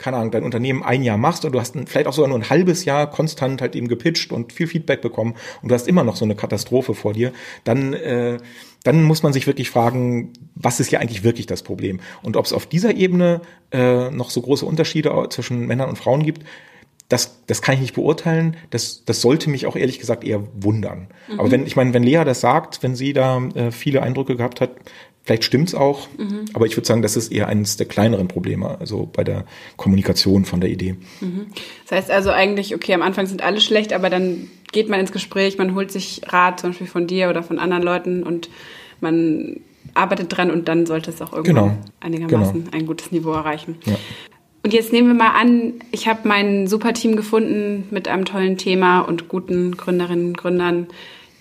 keine Ahnung, dein Unternehmen ein Jahr machst oder du hast ein, vielleicht auch sogar nur ein halbes Jahr konstant halt eben gepitcht und viel Feedback bekommen und du hast immer noch so eine Katastrophe vor dir, dann äh, dann muss man sich wirklich fragen, was ist hier eigentlich wirklich das Problem? Und ob es auf dieser Ebene äh, noch so große Unterschiede zwischen Männern und Frauen gibt, das, das kann ich nicht beurteilen. Das, das sollte mich auch ehrlich gesagt eher wundern. Mhm. Aber wenn, ich meine, wenn Lea das sagt, wenn sie da äh, viele Eindrücke gehabt hat, vielleicht stimmt's auch. Mhm. Aber ich würde sagen, das ist eher eines der kleineren Probleme, also bei der Kommunikation von der Idee. Mhm. Das heißt also eigentlich, okay, am Anfang sind alle schlecht, aber dann geht man ins Gespräch, man holt sich Rat, zum Beispiel von dir oder von anderen Leuten und man arbeitet dran und dann sollte es auch irgendwann genau. einigermaßen genau. ein gutes Niveau erreichen. Ja. Und jetzt nehmen wir mal an, ich habe mein super Team gefunden mit einem tollen Thema und guten Gründerinnen und Gründern.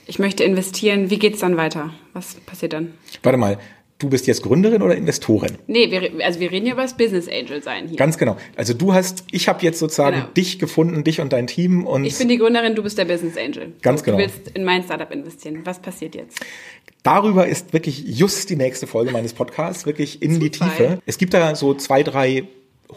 Ich möchte investieren. Wie geht's dann weiter? Was passiert dann? Warte mal, du bist jetzt Gründerin oder Investorin? Nee, wir, also wir reden hier über das Business Angel sein hier. Ganz genau. Also du hast, ich habe jetzt sozusagen genau. dich gefunden, dich und dein Team und ich bin die Gründerin, du bist der Business Angel. Ganz genau. Du willst in mein Startup investieren. Was passiert jetzt? Darüber ist wirklich just die nächste Folge meines Podcasts, wirklich in Zufall. die Tiefe. Es gibt da so zwei, drei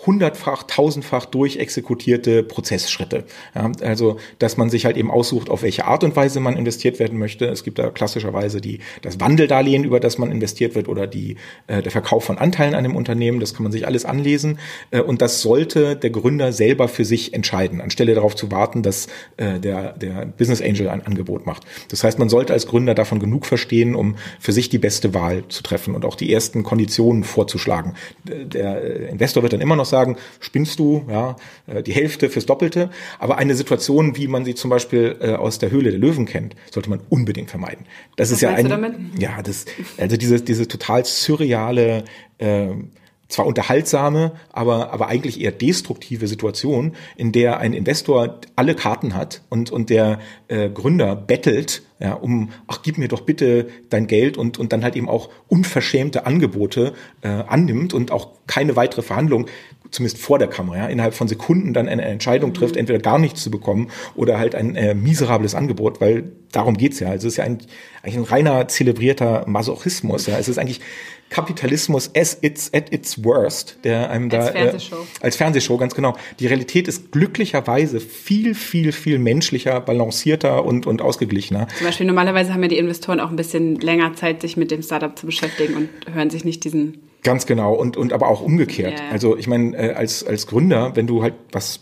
hundertfach, tausendfach durchexekutierte Prozessschritte. Ja, also, dass man sich halt eben aussucht, auf welche Art und Weise man investiert werden möchte. Es gibt da klassischerweise die, das Wandeldarlehen, über das man investiert wird oder die, äh, der Verkauf von Anteilen an dem Unternehmen. Das kann man sich alles anlesen. Äh, und das sollte der Gründer selber für sich entscheiden, anstelle darauf zu warten, dass äh, der, der Business Angel ein Angebot macht. Das heißt, man sollte als Gründer davon genug verstehen, um für sich die beste Wahl zu treffen und auch die ersten Konditionen vorzuschlagen. Der äh, Investor wird dann immer noch noch sagen, spinnst du, ja, äh, die Hälfte fürs Doppelte. Aber eine Situation, wie man sie zum Beispiel äh, aus der Höhle der Löwen kennt, sollte man unbedingt vermeiden. Das Was ist ja ein, ja, das, also diese, diese total surreale, äh, zwar unterhaltsame, aber, aber eigentlich eher destruktive Situation, in der ein Investor alle Karten hat und, und der äh, Gründer bettelt, ja, um, ach, gib mir doch bitte dein Geld und, und dann halt eben auch unverschämte Angebote äh, annimmt und auch keine weitere Verhandlung zumindest vor der Kamera, ja, innerhalb von Sekunden dann eine Entscheidung mhm. trifft, entweder gar nichts zu bekommen oder halt ein äh, miserables Angebot, weil darum geht's ja. Also es ist ja ein, eigentlich ein reiner zelebrierter Masochismus. Ja. Es ist eigentlich Kapitalismus as it's at its worst, der einem als da Fernsehshow. Äh, als Fernsehshow ganz genau. Die Realität ist glücklicherweise viel, viel, viel menschlicher, balancierter und und ausgeglichener. Zum Beispiel normalerweise haben ja die Investoren auch ein bisschen länger Zeit, sich mit dem Startup zu beschäftigen und hören sich nicht diesen Ganz genau und und aber auch umgekehrt. Ja, ja. Also ich meine äh, als als Gründer, wenn du halt was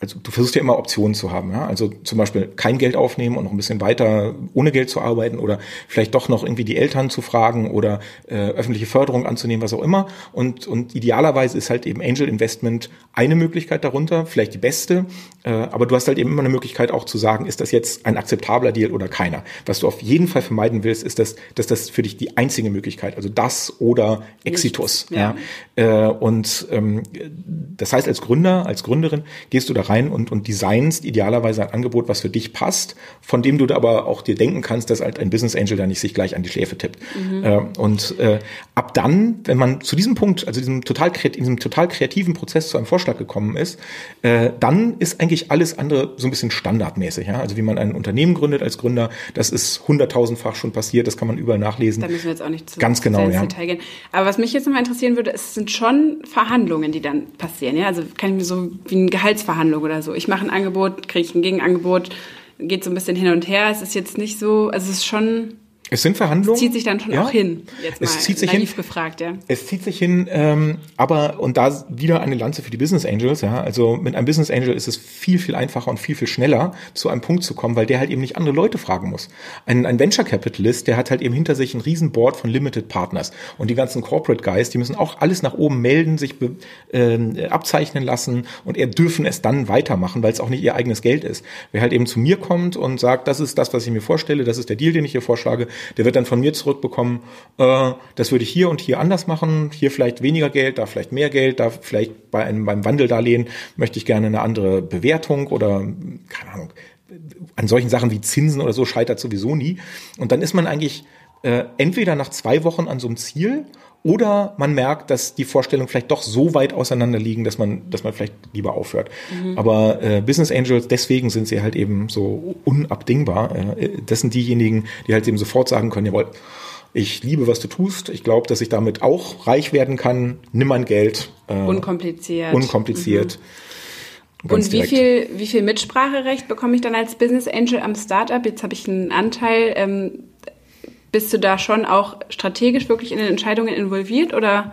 also du versuchst ja immer Optionen zu haben, ja. Also zum Beispiel kein Geld aufnehmen und noch ein bisschen weiter ohne Geld zu arbeiten oder vielleicht doch noch irgendwie die Eltern zu fragen oder äh, öffentliche Förderung anzunehmen, was auch immer. Und, und idealerweise ist halt eben Angel Investment eine Möglichkeit darunter, vielleicht die beste. Äh, aber du hast halt eben immer eine Möglichkeit auch zu sagen, ist das jetzt ein akzeptabler Deal oder keiner. Was du auf jeden Fall vermeiden willst, ist, dass, dass das für dich die einzige Möglichkeit, also das oder Exitus. Ja. ja. Äh, und ähm, das heißt, als Gründer, als Gründerin gehst du da rein und, und designst idealerweise ein Angebot, was für dich passt, von dem du da aber auch dir denken kannst, dass halt ein Business Angel da nicht sich gleich an die Schläfe tippt. Mhm. Äh, und äh, ab dann, wenn man zu diesem Punkt, also diesem total, diesem total kreativen Prozess zu einem Vorschlag gekommen ist, äh, dann ist eigentlich alles andere so ein bisschen standardmäßig. Ja? Also wie man ein Unternehmen gründet als Gründer, das ist hunderttausendfach schon passiert, das kann man überall nachlesen. Da müssen wir jetzt auch nicht zu Ganz genau, ins ja. Detail gehen. Aber was mich jetzt nochmal interessieren würde, es sind schon Verhandlungen, die dann passieren. Ja? Also kann ich mir so wie eine Gehaltsverhandlung oder so. Ich mache ein Angebot, kriege ich ein Gegenangebot, geht so ein bisschen hin und her. Es ist jetzt nicht so, also es ist schon es sind Verhandlungen. Es zieht sich dann schon ja. auch hin. Jetzt es zieht sich hin. gefragt, ja. Es zieht sich hin, ähm, aber und da wieder eine Lanze für die Business Angels. Ja, also mit einem Business Angel ist es viel viel einfacher und viel viel schneller zu einem Punkt zu kommen, weil der halt eben nicht andere Leute fragen muss. Ein, ein Venture Capitalist, der hat halt eben hinter sich ein riesen Board von Limited Partners und die ganzen Corporate Guys, die müssen auch alles nach oben melden, sich be, äh, abzeichnen lassen und er dürfen es dann weitermachen, weil es auch nicht ihr eigenes Geld ist. Wer halt eben zu mir kommt und sagt, das ist das, was ich mir vorstelle, das ist der Deal, den ich hier vorschlage der wird dann von mir zurückbekommen, äh, das würde ich hier und hier anders machen, hier vielleicht weniger Geld, da vielleicht mehr Geld, da vielleicht bei einem beim Wandeldarlehen möchte ich gerne eine andere Bewertung oder keine Ahnung. An solchen Sachen wie Zinsen oder so scheitert sowieso nie. Und dann ist man eigentlich äh, entweder nach zwei Wochen an so einem Ziel oder man merkt, dass die Vorstellungen vielleicht doch so weit auseinander liegen, dass man, dass man vielleicht lieber aufhört. Mhm. Aber äh, Business Angels, deswegen sind sie halt eben so unabdingbar. Äh, das sind diejenigen, die halt eben sofort sagen können, jawohl, ich liebe, was du tust, ich glaube, dass ich damit auch reich werden kann, nimm mein Geld. Äh, unkompliziert. Unkompliziert. Mhm. Und wie viel, wie viel Mitspracherecht bekomme ich dann als Business Angel am Startup? Jetzt habe ich einen Anteil. Ähm, bist du da schon auch strategisch wirklich in den Entscheidungen involviert oder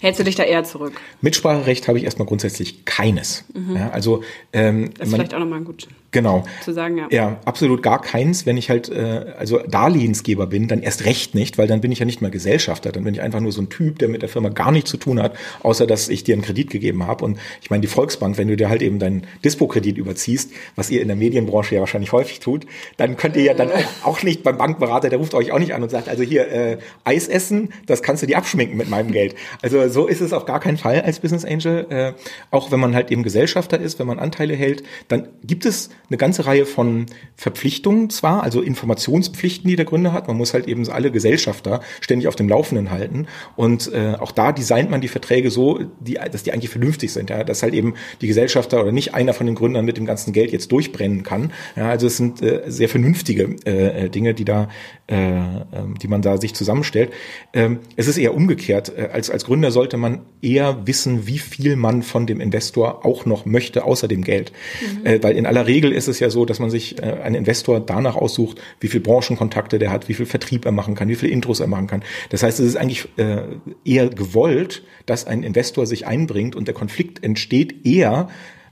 hältst du dich da eher zurück? Mitspracherecht habe ich erstmal grundsätzlich keines. Mhm. Ja, also ähm, das ist man, vielleicht auch nochmal gut. Genau. Zu sagen, ja. Ja, absolut gar keins. Wenn ich halt äh, also Darlehensgeber bin, dann erst recht nicht, weil dann bin ich ja nicht mehr Gesellschafter. Dann bin ich einfach nur so ein Typ, der mit der Firma gar nichts zu tun hat, außer dass ich dir einen Kredit gegeben habe. Und ich meine, die Volksbank, wenn du dir halt eben deinen Dispo-Kredit überziehst, was ihr in der Medienbranche ja wahrscheinlich häufig tut, dann könnt ihr ja dann auch nicht beim Bankberater, der ruft euch auch nicht an und sagt, also hier äh, Eis essen, das kannst du dir abschminken mit meinem Geld. Also so ist es auf gar keinen Fall als Business Angel. Äh, auch wenn man halt eben Gesellschafter ist, wenn man Anteile hält, dann gibt es eine ganze Reihe von Verpflichtungen zwar, also Informationspflichten, die der Gründer hat. Man muss halt eben alle Gesellschafter ständig auf dem Laufenden halten. Und äh, auch da designt man die Verträge so, die, dass die eigentlich vernünftig sind. Ja? Dass halt eben die Gesellschafter oder nicht einer von den Gründern mit dem ganzen Geld jetzt durchbrennen kann. Ja, also es sind äh, sehr vernünftige äh, Dinge, die da, äh, ähm, die man da sich zusammenstellt. Ähm, es ist eher umgekehrt. Äh, als, als Gründer sollte man eher wissen, wie viel man von dem Investor auch noch möchte, außer dem Geld. Mhm. Äh, weil in aller Regel ist es ja so, dass man sich äh, einen Investor danach aussucht, wie viel Branchenkontakte der hat, wie viel Vertrieb er machen kann, wie viel Intros er machen kann. Das heißt, es ist eigentlich äh, eher gewollt, dass ein Investor sich einbringt und der Konflikt entsteht eher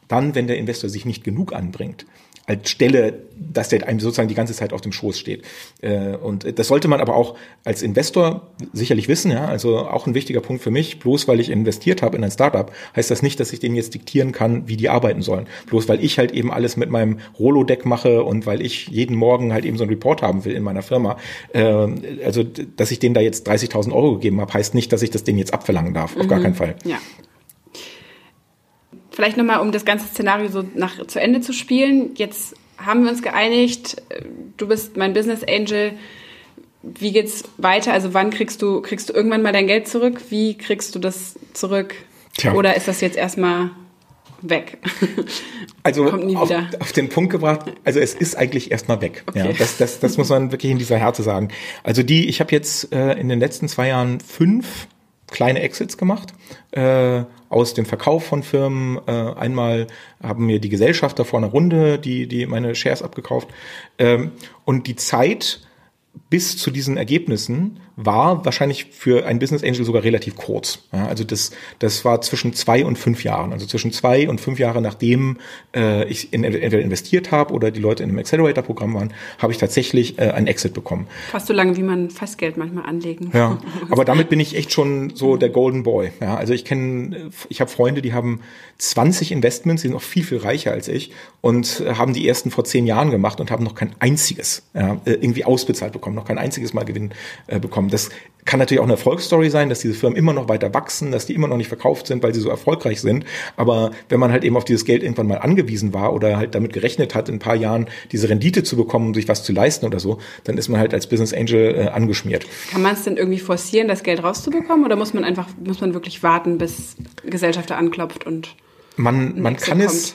dann, wenn der Investor sich nicht genug anbringt als Stelle, dass der einem sozusagen die ganze Zeit auf dem Schoß steht. Äh, und das sollte man aber auch als Investor sicherlich wissen, ja, also auch ein wichtiger Punkt für mich, bloß weil ich investiert habe in ein Startup, heißt das nicht, dass ich denen jetzt diktieren kann, wie die arbeiten sollen. Bloß weil ich halt eben alles mit meinem Rolo-Deck mache und weil ich jeden Morgen halt eben so einen Report haben will in meiner Firma, äh, also dass ich denen da jetzt 30.000 Euro gegeben habe, heißt nicht, dass ich das denen jetzt abverlangen darf, auf mhm. gar keinen Fall. Ja. Vielleicht nochmal, um das ganze Szenario so nach, zu Ende zu spielen. Jetzt haben wir uns geeinigt, du bist mein Business Angel. Wie geht's weiter? Also wann kriegst du, kriegst du irgendwann mal dein Geld zurück? Wie kriegst du das zurück? Tja. Oder ist das jetzt erstmal weg? *laughs* Also auf, auf, den Punkt gebracht, also es ist eigentlich erstmal weg. Okay. Ja, das, das, das muss man wirklich in dieser Härte sagen. Also die, ich habe jetzt äh, in den letzten zwei Jahren fünf kleine Exits gemacht äh, aus dem Verkauf von Firmen. Äh, einmal haben mir die Gesellschafter vor einer Runde die, die meine Shares abgekauft. Ähm, und die Zeit bis zu diesen Ergebnissen war wahrscheinlich für ein Business Angel sogar relativ kurz. Ja, also das, das war zwischen zwei und fünf Jahren. Also zwischen zwei und fünf Jahre nachdem äh, ich in, entweder investiert habe oder die Leute in einem Accelerator-Programm waren, habe ich tatsächlich äh, einen Exit bekommen. Fast so lange, wie man Festgeld manchmal anlegen. Ja, *laughs* aber damit bin ich echt schon so der Golden Boy. Ja, also ich kenne, ich habe Freunde, die haben 20 Investments, die sind noch viel, viel reicher als ich und haben die ersten vor zehn Jahren gemacht und haben noch kein einziges ja, irgendwie ausbezahlt bekommen, noch kein einziges Mal Gewinn äh, bekommen. Das kann natürlich auch eine Erfolgsstory sein, dass diese Firmen immer noch weiter wachsen, dass die immer noch nicht verkauft sind, weil sie so erfolgreich sind. Aber wenn man halt eben auf dieses Geld irgendwann mal angewiesen war oder halt damit gerechnet hat, in ein paar Jahren diese Rendite zu bekommen, um sich was zu leisten oder so, dann ist man halt als Business Angel äh, angeschmiert. Kann man es denn irgendwie forcieren, das Geld rauszubekommen oder muss man einfach, muss man wirklich warten, bis Gesellschafter anklopft und man, man kann kommt? es,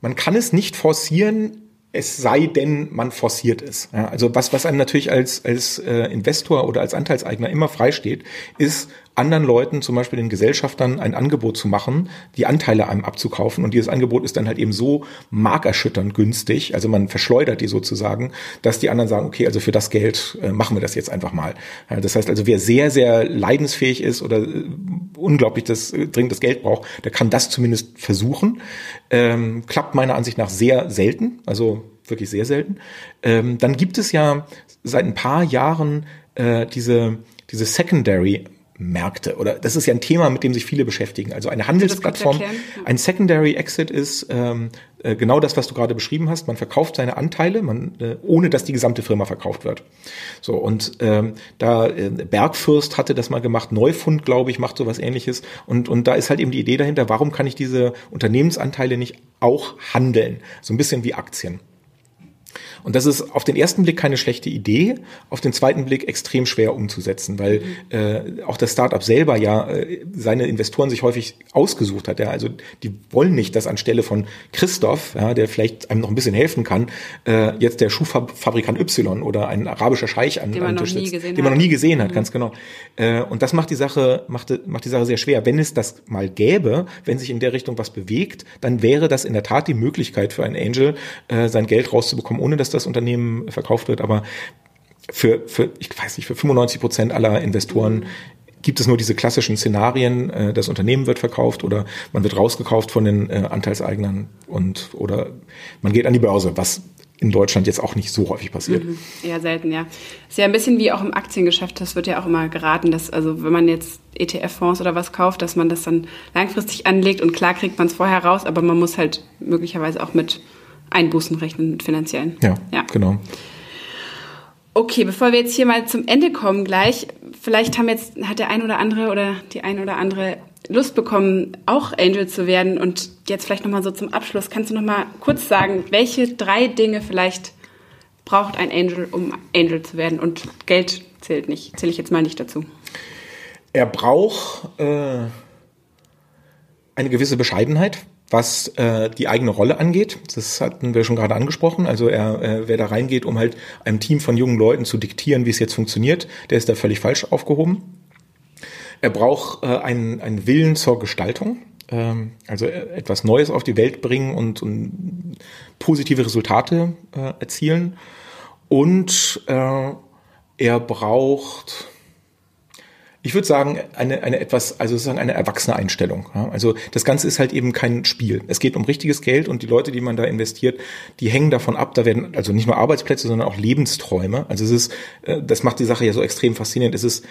man kann es nicht forcieren, es sei denn, man forciert es. Ja, also was, was einem natürlich als, als äh, Investor oder als Anteilseigner immer freisteht, ist anderen Leuten, zum Beispiel den Gesellschaftern, ein Angebot zu machen, die Anteile einem abzukaufen. Und dieses Angebot ist dann halt eben so markerschütternd günstig, also man verschleudert die sozusagen, dass die anderen sagen, okay, also für das Geld äh, machen wir das jetzt einfach mal. Das heißt also, wer sehr, sehr leidensfähig ist oder äh, unglaublich das, äh, dringend das Geld braucht, der kann das zumindest versuchen. Ähm, klappt meiner Ansicht nach sehr selten, also wirklich sehr selten. Ähm, dann gibt es ja seit ein paar Jahren äh, diese, diese Secondary Märkte oder das ist ja ein Thema, mit dem sich viele beschäftigen. Also eine Handelsplattform, ein Secondary Exit ist ähm, äh, genau das, was du gerade beschrieben hast. Man verkauft seine Anteile, man, äh, ohne dass die gesamte Firma verkauft wird. So und ähm, da äh, Bergfürst hatte das mal gemacht, Neufund, glaube ich, macht sowas Ähnliches. Und und da ist halt eben die Idee dahinter: Warum kann ich diese Unternehmensanteile nicht auch handeln? So ein bisschen wie Aktien. Und das ist auf den ersten Blick keine schlechte Idee, auf den zweiten Blick extrem schwer umzusetzen, weil äh, auch das Startup selber ja äh, seine Investoren sich häufig ausgesucht hat. Ja? Also die wollen nicht, dass anstelle von Christoph, ja, der vielleicht einem noch ein bisschen helfen kann, äh, jetzt der Schuhfabrikant Y oder ein arabischer Scheich an, den man, noch nie, gesehen den man noch nie gesehen hat, mhm. ganz genau. Äh, und das macht die Sache, macht, macht die Sache sehr schwer. Wenn es das mal gäbe, wenn sich in der Richtung was bewegt, dann wäre das in der Tat die Möglichkeit für einen Angel, äh, sein Geld rauszubekommen, ohne dass das Unternehmen verkauft wird. Aber für, für, ich weiß nicht, für 95 Prozent aller Investoren gibt es nur diese klassischen Szenarien, äh, das Unternehmen wird verkauft oder man wird rausgekauft von den äh, Anteilseignern und oder man geht an die Börse, was in Deutschland jetzt auch nicht so häufig passiert. Mhm. Eher selten, ja. Ist ja ein bisschen wie auch im Aktiengeschäft, das wird ja auch immer geraten, dass, also wenn man jetzt ETF-Fonds oder was kauft, dass man das dann langfristig anlegt und klar kriegt man es vorher raus, aber man muss halt möglicherweise auch mit Einbußen rechnen, mit finanziellen. Ja, ja. genau. Okay, bevor wir jetzt hier mal zum Ende kommen gleich, vielleicht haben jetzt, hat der ein oder andere oder die ein oder andere Lust bekommen, auch Angel zu werden. Und jetzt vielleicht nochmal so zum Abschluss, kannst du nochmal kurz sagen, welche drei Dinge vielleicht braucht ein Angel, um Angel zu werden? Und Geld zählt nicht, zähle ich jetzt mal nicht dazu. Er braucht äh, eine gewisse Bescheidenheit, was äh, die eigene Rolle angeht. Das hatten wir schon gerade angesprochen. Also er, äh, wer da reingeht, um halt einem Team von jungen Leuten zu diktieren, wie es jetzt funktioniert, der ist da völlig falsch aufgehoben. Er braucht äh, einen, einen Willen zur Gestaltung, ähm, also äh, etwas Neues auf die Welt bringen und, und positive Resultate äh, erzielen. Und äh, er braucht ich würde sagen, eine, eine etwas, also sozusagen eine erwachsene Einstellung. Also das Ganze ist halt eben kein Spiel. Es geht um richtiges Geld und die Leute, die man da investiert, die hängen davon ab. Da werden also nicht nur Arbeitsplätze, sondern auch Lebensträume. Also es ist, äh, das macht die Sache ja so extrem faszinierend. Es ist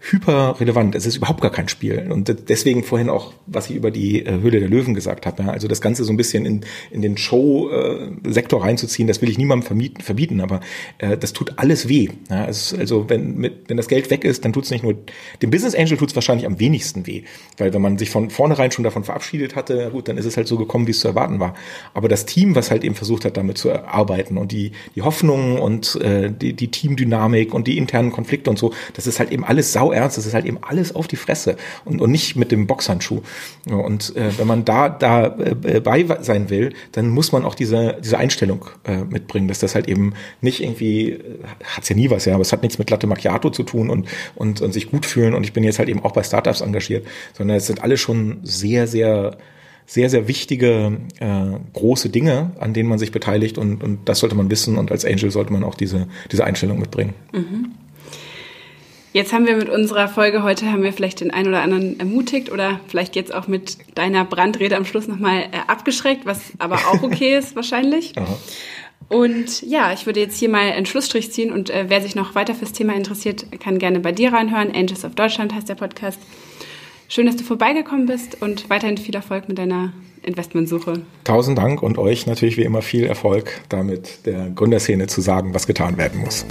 hyper relevant. Es ist überhaupt gar kein Spiel. Und deswegen vorhin auch, was ich über die äh, Höhle der Löwen gesagt habe. Ja, also das Ganze so ein bisschen in, in den Show-Sektor reinzuziehen, das will ich niemandem vermieten, verbieten, aber äh, das tut alles weh. Ja, es, also wenn, mit, wenn das Geld weg ist, dann tut es nicht nur, dem Business Angel tut es wahrscheinlich am wenigsten weh. Weil wenn man sich von vornherein schon davon verabschiedet hatte, gut, dann ist es halt so gekommen, wie es zu erwarten war. Aber das Team, was halt eben versucht hat, damit zu arbeiten und die, die Hoffnungen und äh, die, die Teamdynamik und die internen Konflikte und so, das ist halt eben alles sau ernst. Das ist halt eben alles auf die Fresse und, und nicht mit dem Boxhandschuh. Und äh, wenn man da da äh, sein will, dann muss man auch diese diese Einstellung äh, mitbringen, dass das halt eben nicht irgendwie äh, hat's ja nie was, ja, aber es hat nichts mit Latte Macchiato zu tun und und, und sich gut fühlen. Und ich bin jetzt halt eben auch bei Startups engagiert, sondern es sind alle schon sehr sehr sehr, sehr wichtige äh, große Dinge, an denen man sich beteiligt und, und das sollte man wissen und als Angel sollte man auch diese, diese Einstellung mitbringen. Mhm. Jetzt haben wir mit unserer Folge heute, haben wir vielleicht den einen oder anderen ermutigt oder vielleicht jetzt auch mit deiner Brandrede am Schluss nochmal äh, abgeschreckt, was aber auch okay ist wahrscheinlich. *laughs* Aha. Und ja, ich würde jetzt hier mal einen Schlussstrich ziehen und äh, wer sich noch weiter fürs Thema interessiert, kann gerne bei dir reinhören. Angels of Deutschland heißt der Podcast. Schön, dass du vorbeigekommen bist und weiterhin viel Erfolg mit deiner Investmentsuche. Tausend Dank und euch natürlich wie immer viel Erfolg damit, der Gründerszene zu sagen, was getan werden muss.